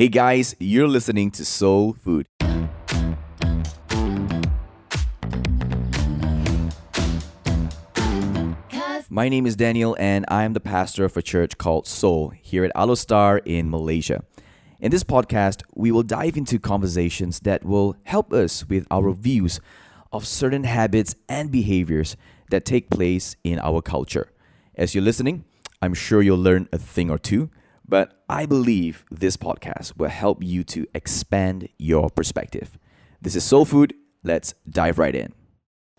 Hey guys, you're listening to Soul Food. My name is Daniel, and I am the pastor of a church called Soul here at Alor Star in Malaysia. In this podcast, we will dive into conversations that will help us with our views of certain habits and behaviors that take place in our culture. As you're listening, I'm sure you'll learn a thing or two, but I believe this podcast will help you to expand your perspective. This is Soul Food. Let's dive right in.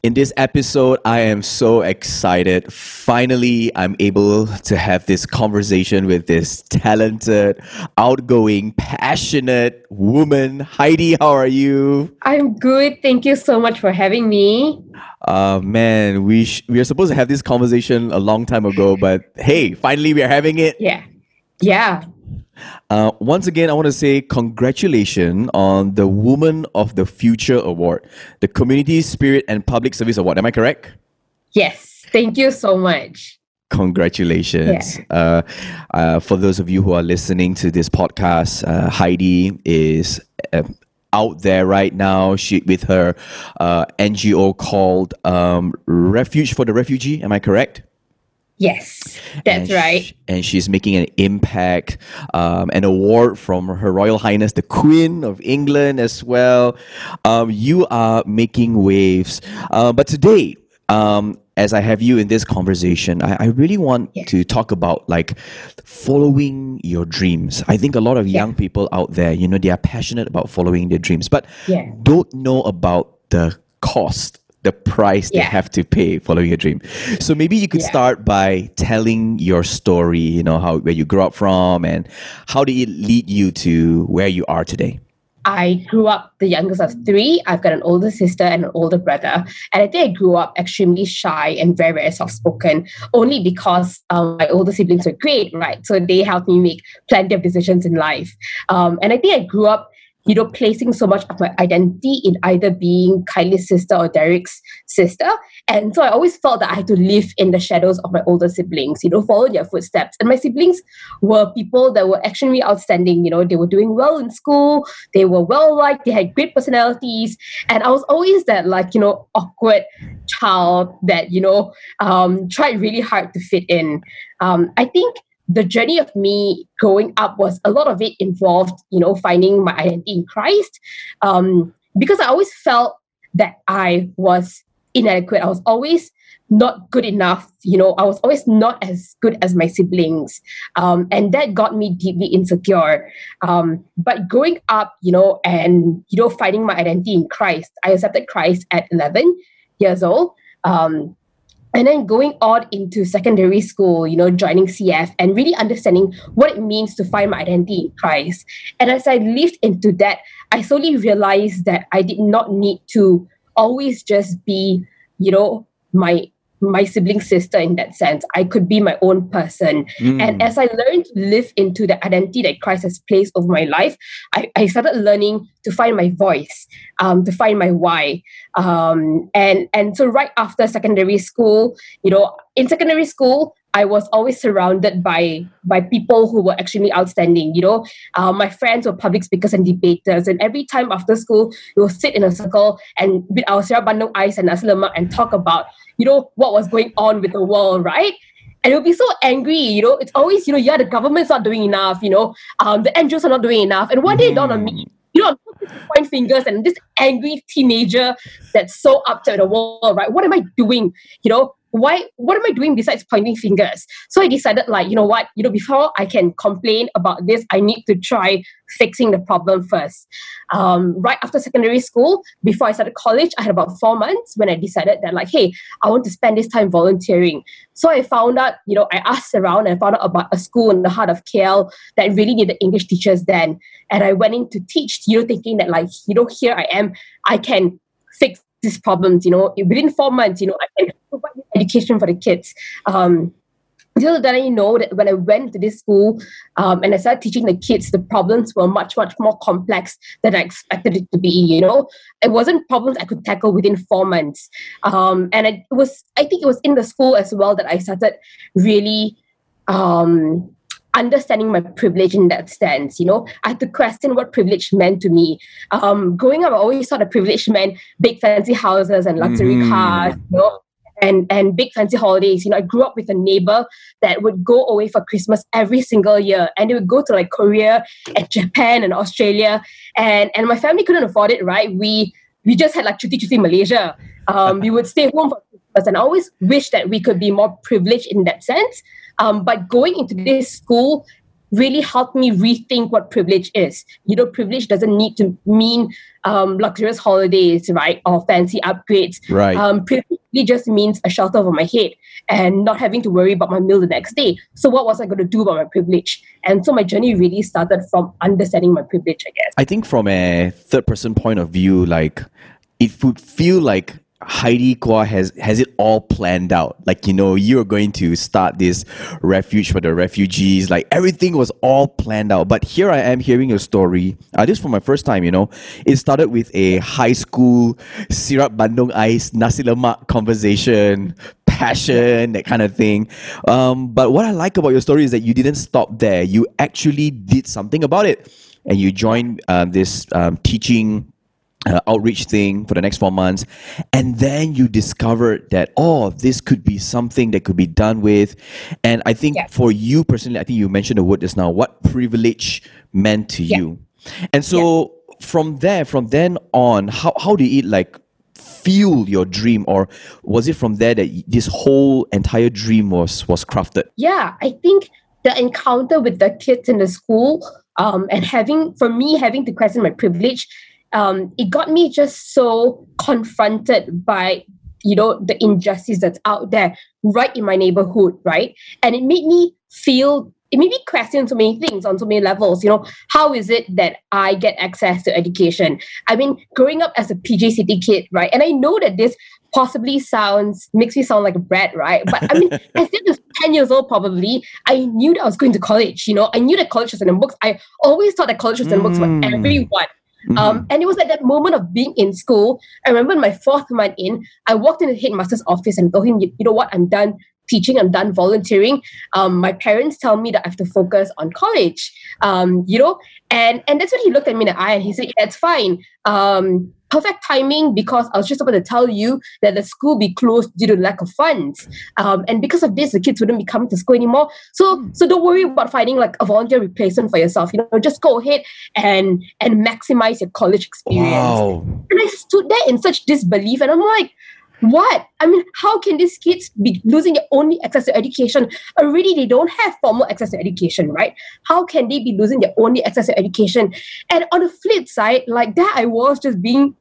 In this episode, I am so excited. Finally, I'm able to have this conversation with this talented, outgoing, passionate woman. Heidi, how are you? I'm good. Thank you so much for having me. Uh, man, we sh- we are supposed to have this conversation a long time ago, but hey, finally we are having it. Yeah. Yeah. Uh, once again, I want to say congratulations on the Woman of the Future Award, the Community Spirit and Public Service Award. Am I correct? Yes. Thank you so much. Congratulations. Yeah. Uh, uh, for those of you who are listening to this podcast, uh, Heidi is um, out there right now she, with her uh, NGO called um, Refuge for the Refugee. Am I correct? Yes, that's and right. And she's making an impact, um, an award from Her Royal Highness the Queen of England as well. Um, you are making waves. Uh, but today, um, as I have you in this conversation, I, I really want yeah. to talk about like following your dreams. I think a lot of yeah. young people out there, you know, they are passionate about following their dreams, but yeah. don't know about the cost the price yeah. they have to pay following your dream. So maybe you could yeah. start by telling your story, you know, how where you grew up from and how did it lead you to where you are today? I grew up the youngest of three. I've got an older sister and an older brother. And I think I grew up extremely shy and very, very soft spoken, only because um, my older siblings were great, right? So they helped me make plenty of decisions in life. Um, and I think I grew up you know, placing so much of my identity in either being Kylie's sister or Derek's sister. And so I always felt that I had to live in the shadows of my older siblings, you know, follow their footsteps. And my siblings were people that were actually outstanding. You know, they were doing well in school, they were well liked, they had great personalities. And I was always that, like, you know, awkward child that, you know, um, tried really hard to fit in. Um, I think the journey of me growing up was a lot of it involved, you know, finding my identity in Christ. Um, because I always felt that I was inadequate. I was always not good enough. You know, I was always not as good as my siblings. Um, and that got me deeply insecure. Um, but growing up, you know, and, you know, finding my identity in Christ, I accepted Christ at 11 years old. Um, and then going on into secondary school, you know, joining CF and really understanding what it means to find my identity in Christ. And as I lived into that, I slowly realized that I did not need to always just be, you know, my my sibling sister in that sense. I could be my own person. Mm. And as I learned to live into the identity that Christ has placed over my life, I, I started learning to find my voice, um, to find my why. Um, and and so right after secondary school, you know, in secondary school, I was always surrounded by by people who were extremely outstanding. You know, uh, my friends were public speakers and debaters, and every time after school, we would sit in a circle and with our Sirap Bandung ice and nasi lemak and talk about you know what was going on with the world, right? And you'll be so angry, you know. It's always, you know, yeah, the government's not doing enough, you know, um, the NGOs are not doing enough. And one day it dawned on me, you know, point fingers and this angry teenager that's so upset with the world, right? What am I doing? You know, why what am i doing besides pointing fingers? So i decided like you know what? You know before i can complain about this i need to try fixing the problem first. Um, right after secondary school before i started college i had about four months when i decided that like hey i want to spend this time volunteering. So i found out you know i asked around and found out about a school in the heart of kl that really needed english teachers then. And i went in to teach you know thinking that like you know here i am i can fix these problems you know. Within four months you know i can education for the kids. Um, little did I know that when I went to this school um, and I started teaching the kids, the problems were much, much more complex than I expected it to be. You know, it wasn't problems I could tackle within four months. Um, and it was, I think it was in the school as well that I started really um, understanding my privilege in that sense. You know, I had to question what privilege meant to me. Um, growing up, I always thought that privilege meant big fancy houses and luxury mm. cars, you know, and, and big fancy holidays. You know, I grew up with a neighbor that would go away for Christmas every single year. And they would go to like Korea and Japan and Australia. And and my family couldn't afford it, right? We we just had like Cuti Cuti Malaysia. Um, we would stay home for Christmas. And I always wish that we could be more privileged in that sense. Um, but going into this school really helped me rethink what privilege is. You know, privilege doesn't need to mean um, luxurious holidays, right, or fancy upgrades. Right. Um, privilege just means a shelter over my head and not having to worry about my meal the next day. So, what was I going to do about my privilege? And so, my journey really started from understanding my privilege. I guess. I think from a third person point of view, like it would feel like Heidi Quah has has it all planned out. Like you know, you're going to start this refuge for the refugees. Like everything was all planned out. But here I am hearing your story. Uh, this for my first time. You know, it started with a high school syrup bandung ice nasi lemak conversation, passion, that kind of thing. Um, but what I like about your story is that you didn't stop there. You actually did something about it, and you joined uh, this um, teaching uh, outreach thing for the next four months and then you discovered that oh this could be something that could be done with. And i think for you personally i think you mentioned the word just now what privilege meant to you. And so from there from then on how, how did it like fuel your dream? Or was it from there that this whole entire dream was was crafted? Yeah i think the encounter with the kids in the school um, and having for me having to question my privilege um, it got me just so confronted by you know the injustice that's out there right in my neighborhood right? And it made me feel it made me question so many things on so many levels you know how is it that i get access to education? I mean growing up as a pj city kid right? And i know that this possibly sounds makes me sound like a brat right? But i mean as soon as 10 years old probably i knew that i was going to college you know? I knew that college was in the books. I always thought that college was in the books for mm. everyone Mm-hmm. Um, and it was at that moment of being in school. I remember my fourth month in, I walked into the headmaster's office and told him, you, you know what, I'm done teaching, I'm done volunteering. Um, my parents tell me that I have to focus on college. Um, you know, and and that's when he looked at me in the eye and he said, yeah, it's fine. Um, perfect timing because I was just about to tell you that the school be closed due to lack of funds. Um, and because of this, the kids wouldn't be coming to school anymore. So hmm. so don't worry about finding like a volunteer replacement for yourself. You know, just go ahead and and maximize your college experience. Wow. And I stood there in such disbelief, and I'm like, what? I mean, how can these kids be losing their only access to education? Already they don't have formal access to education, right? How can they be losing their only access to education? And on the flip side, like that, I was just being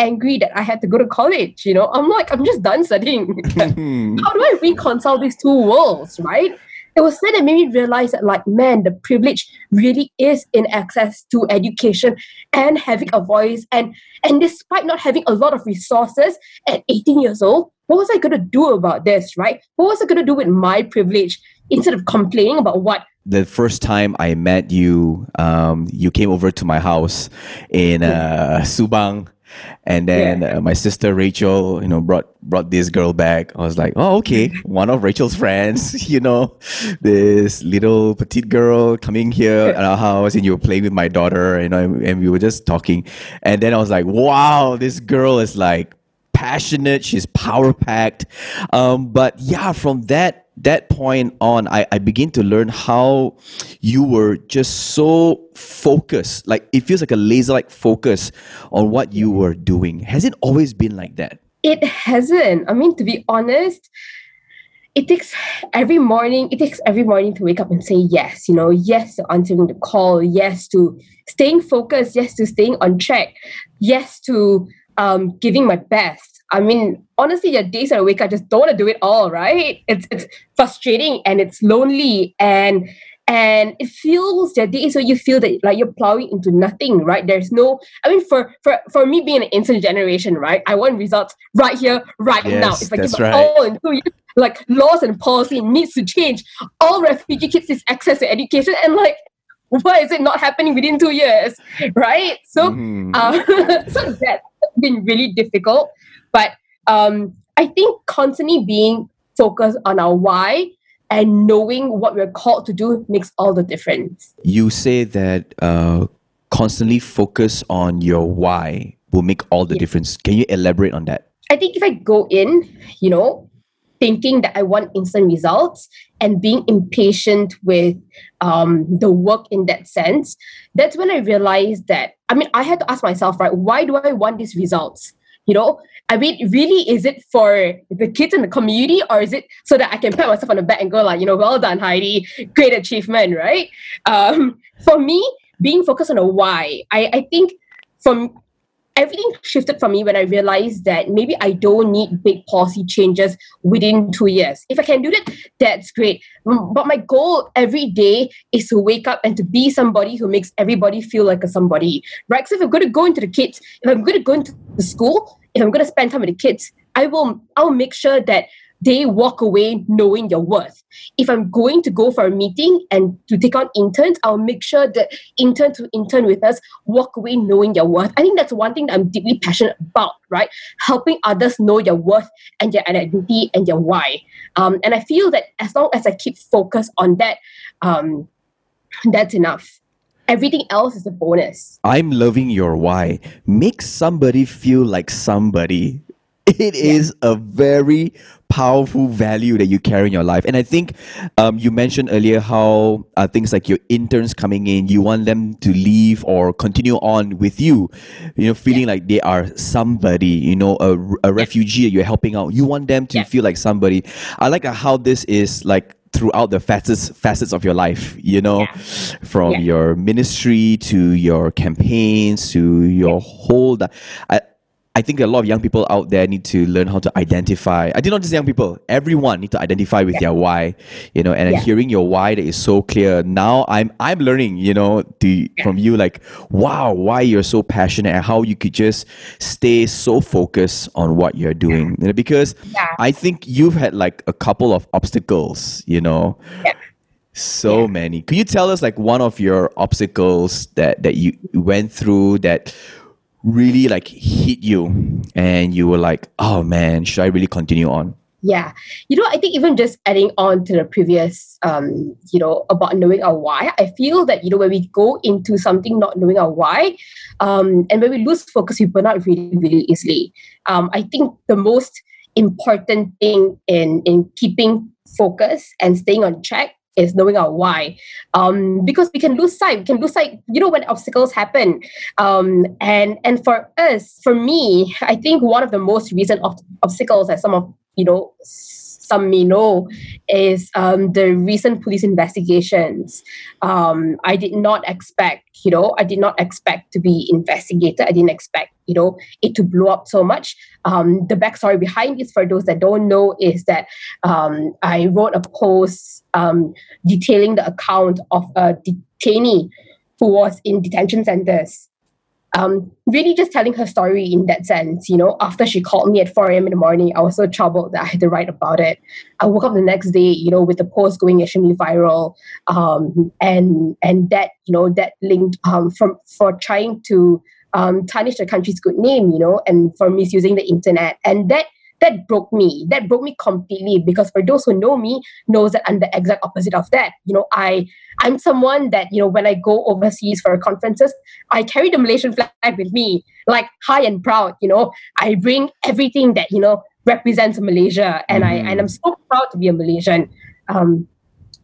angry that I had to go to college. You know, I'm like, I'm just done studying. How do I reconcile these two worlds, right? It was then that made me realize that, like, man, the privilege really is in access to education and having a voice. And and despite not having a lot of resources at 18 years old, what was I going to do about this, right? What was I going to do with my privilege instead of complaining about what the first time I met you, um, you came over to my house in uh, Subang and then yeah. uh, my sister Rachel, you know, brought brought this girl back. I was like, oh, okay, one of Rachel's friends, you know, this little petite girl coming here at our house, and you were playing with my daughter, you know, and, and we were just talking. And then I was like, wow, this girl is like passionate. She's power packed. Um, but yeah, from that that point on, I, I begin to learn how you were just so focused. Like it feels like a laser like focus on what you were doing. Has it always been like that? It hasn't. I mean, to be honest, it takes every morning, it takes every morning to wake up and say yes, you know, yes to answering the call, yes to staying focused, yes to staying on track, yes to um, giving my best I mean, honestly, your days I wake up, just don't want to do it all, right? It's it's frustrating and it's lonely and and it feels there are days where you feel that like you're plowing into nothing, right? There's no I mean for for for me being an instant generation, right? I want results right here, right yes, now. If I give right. all in two years, like laws and policy needs to change. All refugee kids is access to education and like why is it not happening within two years right so mm. uh, so that's been really difficult but um, I think constantly being focused on our why and knowing what we're called to do makes all the difference. You say that uh, constantly focus on your why will make all the yeah. difference. Can you elaborate on that? I think if I go in, you know, thinking that I want instant results and being impatient with um, the work in that sense, that's when I realized that, I mean, I had to ask myself, right, why do I want these results? You know, I mean, really, is it for the kids in the community or is it so that I can pat myself on the back and go like, you know, well done, Heidi, great achievement, right? Um, for me, being focused on a why, I, I think from everything shifted for me when I realized that maybe I don't need big policy changes within two years. If I can do that, that's great. Mm, but my goal every day is to wake up and to be somebody who makes everybody feel like a somebody, right? So if I'm going to go into the kids, if I'm going to go into the school, if I'm going to spend time with the kids, I will. I'll make sure that they walk away knowing their worth. If I'm going to go for a meeting and to take on interns, I'll make sure that interns who intern with us walk away knowing their worth. I think that's one thing that I'm deeply passionate about, right? Helping others know their worth and their identity and their why. Um, and I feel that as long as I keep focused on that, um, that's enough. Everything else is a bonus. I'm loving your why. Make somebody feel like somebody. It yeah. is a very powerful value that you carry in your life. And I think um, you mentioned earlier how uh, things like your interns coming in, you want them to leave or continue on with you, you know, feeling yeah. like they are somebody, you know, a, a refugee you're helping out. You want them to yeah. feel like somebody. I like how this is like throughout the facets facets of your life you know yeah. from yeah. your ministry to your campaigns to your yeah. whole I, I think a lot of young people out there need to learn how to identify. I did not just young people, everyone need to identify with yeah. their why, you know, and yeah. hearing your why that is so clear. Now I'm I'm learning, you know, the, yeah. from you like, wow, why you're so passionate and how you could just stay so focused on what you're doing. You know, because I think you've had like a couple of obstacles, you know. So many. Could you tell us like one of your obstacles that that you went through that really like hit you and you were like, oh man, should I really continue on? Yeah. You know, I think even just adding on to the previous, um, you know, about knowing our why, I feel that, you know, when we go into something not knowing our why, um, and when we lose focus, we burn out really, really easily. Um, I think the most important thing in, in keeping focus and staying on track is knowing our why. Um, because we can lose sight. We can lose sight, you know, when obstacles happen. Um, and and for us, for me, I think one of the most recent ob- obstacles, as some of you know some may know is um, the recent police investigations. Um, I did not expect, you know, I did not expect to be investigated. I didn't expect, you know, it to blow up so much. Um, the backstory behind this, for those that don't know, is that um, I wrote a post um, detailing the account of a detainee who was in detention centers um, really just telling her story in that sense. You know, after she called me at 4 a.m. in the morning, I was so troubled that I had to write about it. I woke up the next day, you know, with the post going extremely viral, um, and and that you know that linked um, from for trying to um, tarnish the country's good name, you know, and for misusing the internet, and that that broke me. That broke me completely because for those who know me knows that i'm the exact opposite of that. You know i i'm someone that you know when i go overseas for conferences i carry the malaysian flag with me like high and proud you know. I bring everything that you know represents malaysia and mm. i and i'm so proud to be a malaysian. Um,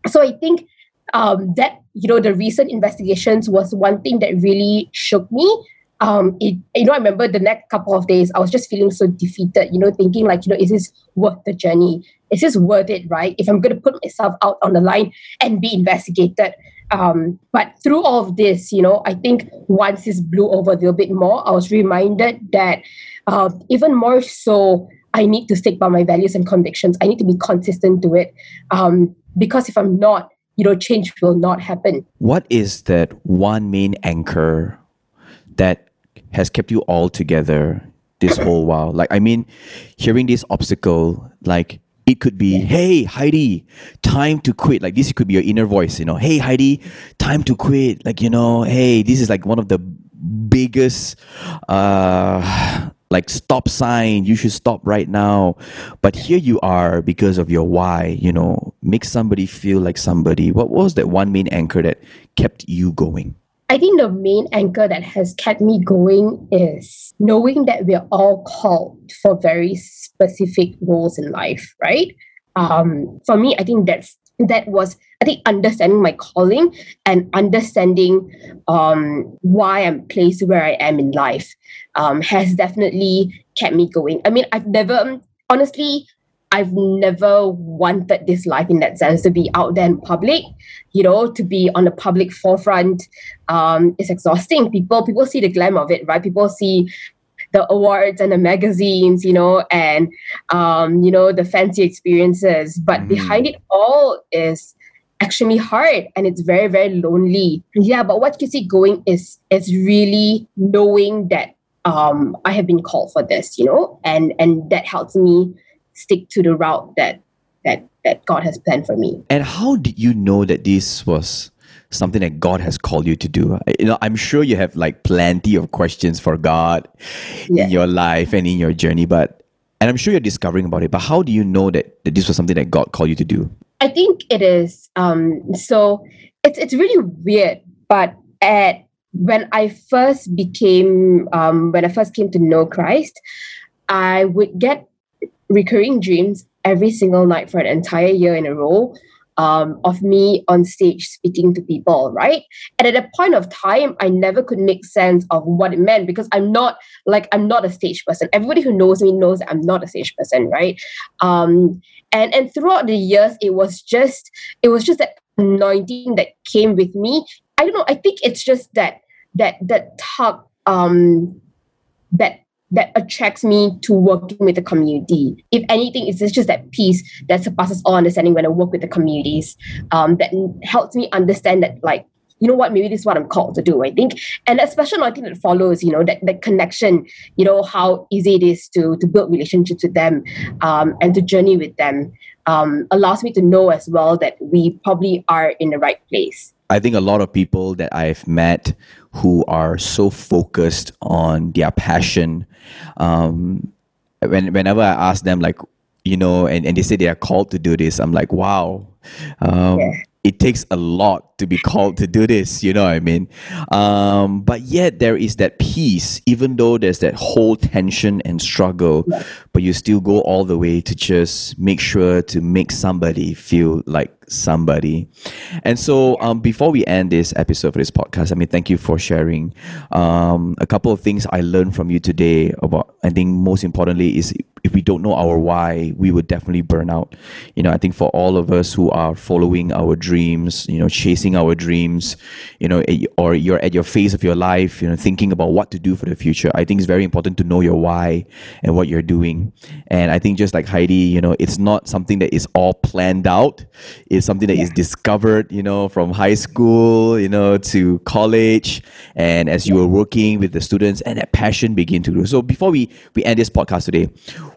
so i think um, that you know the recent investigations was one thing that really shook me um it you know i remember the next couple of days i was just feeling so defeated you know thinking like you know is this worth the journey? Is this worth it right? If i'm going to put myself out on the line and be investigated. Um but through all of this you know i think once this blew over a little bit more i was reminded that uh, even more so i need to stick by my values and convictions. I need to be consistent to it. Um because if i'm not you know change will not happen. What is that one main anchor that has kept you all together this whole while? Like, I mean, hearing this obstacle, like, it could be, hey, Heidi, time to quit. Like, this could be your inner voice, you know, hey, Heidi, time to quit. Like, you know, hey, this is like one of the biggest uh, like stop sign you should stop right now but here you are because of your why you know make somebody feel like somebody what was that one main anchor that kept you going I think the main anchor that has kept me going is knowing that we're all called for very specific roles in life, right? Um, for me, I think that's that was I think understanding my calling and understanding um, why I'm placed where I am in life um, has definitely kept me going. I mean, I've never honestly I've never wanted this life in that sense to be out there in public, you know, to be on the public forefront. Um, it's exhausting. People people see the glam of it, right? People see the awards and the magazines, you know, and um, you know, the fancy experiences. But mm. behind it all is actually hard and it's very, very lonely. Yeah, but what keeps it going is is really knowing that um, I have been called for this, you know, and and that helps me stick to the route that that that God has planned for me. And how did you know that this was something that God has called you to do? You know, I'm sure you have like plenty of questions for God yeah. in your life and in your journey, but and I'm sure you're discovering about it. But how do you know that, that this was something that God called you to do? I think it is. Um, so it's it's really weird, but at when I first became um, when I first came to know Christ, I would get recurring dreams every single night for an entire year in a row um, of me on stage speaking to people, right? And at a point of time, I never could make sense of what it meant because I'm not like I'm not a stage person. Everybody who knows me knows I'm not a stage person, right? Um, and and throughout the years, it was just it was just that anointing that came with me. I don't know. I think it's just that that that tug um, that that attracts me to working with the community. If anything, it's just that piece that surpasses all understanding when I work with the communities um, that helps me understand that, like, you know what, maybe this is what I'm called to do, I think. And that special anointing that follows, you know, that, that connection, you know, how easy it is to, to build relationships with them um, and to journey with them um, allows me to know as well that we probably are in the right place. I think a lot of people that I've met who are so focused on their passion, um, when whenever I ask them like, you know, and, and they say they are called to do this, I'm like, wow. Um, yeah it takes a lot to be called to do this you know what i mean um, but yet there is that peace even though there's that whole tension and struggle yeah. but you still go all the way to just make sure to make somebody feel like somebody and so um, before we end this episode of this podcast i mean thank you for sharing um, a couple of things i learned from you today about i think most importantly is if we don't know our why, we would definitely burn out. You know, I think for all of us who are following our dreams, you know, chasing our dreams, you know, or you're at your phase of your life, you know, thinking about what to do for the future, I think it's very important to know your why and what you're doing. And I think just like Heidi, you know, it's not something that is all planned out. It's something that yeah. is discovered, you know, from high school, you know, to college, and as you were working with the students, and that passion begin to grow. So before we we end this podcast today,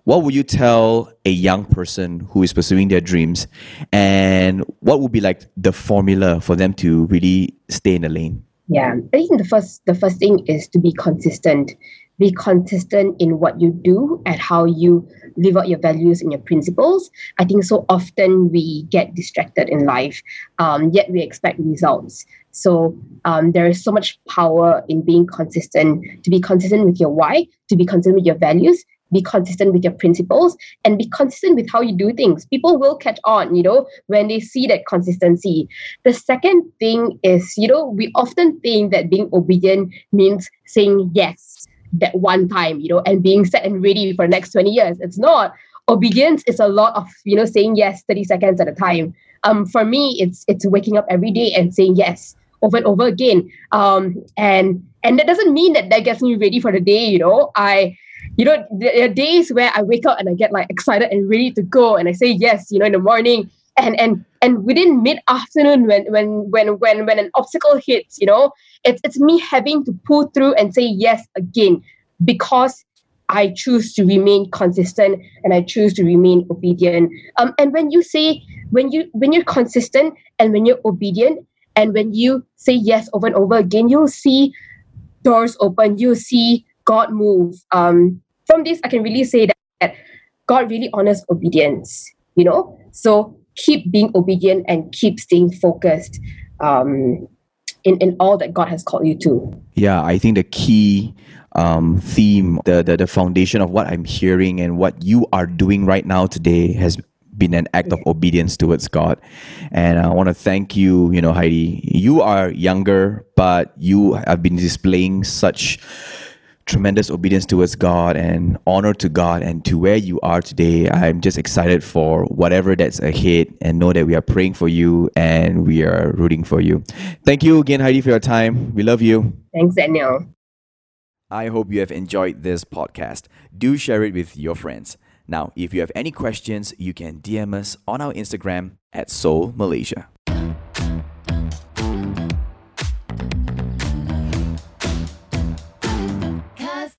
what would you tell a young person who is pursuing their dreams? And what would be like the formula for them to really stay in the lane? Yeah i think the first the first thing is to be consistent. Be consistent in what you do and how you live out your values and your principles. I think so often we get distracted in life um, yet we expect results. So um, there is so much power in being consistent to be consistent with your why to be consistent with your values be consistent with your principles and be consistent with how you do things. People will catch on you know when they see that consistency. The second thing is you know we often think that being obedient means saying yes that one time you know and being set and ready for the next 20 years. It's not. Obedience is a lot of you know saying yes 30 seconds at a time. Um for me it's it's waking up every day and saying yes over and over again. Um and and that doesn't mean that that gets me ready for the day you know. I you know, there are days where I wake up and I get like excited and ready to go, and I say yes, you know, in the morning, and and and within mid afternoon, when when when when when an obstacle hits, you know, it's it's me having to pull through and say yes again because I choose to remain consistent and I choose to remain obedient. Um, and when you say when you when you're consistent and when you're obedient and when you say yes over and over again, you'll see doors open. You'll see God move. Um, from this, I can really say that, God really honors obedience, you know? So keep being obedient and keep staying focused um, in, in all that God has called you to. Yeah, I think the key um, theme, the, the the foundation of what I'm hearing and what you are doing right now today has been an act of obedience towards God. And I want to thank you, you know, Heidi. You are younger, but you have been displaying such tremendous obedience towards God and honor to God and to where you are today. I'm just excited for whatever that's ahead and know that we are praying for you and we are rooting for you. Thank you again, Heidi, for your time. We love you. Thanks, Daniel. I hope you have enjoyed this podcast. Do share it with your friends. Now, if you have any questions, you can DM us on our Instagram at Soul Malaysia.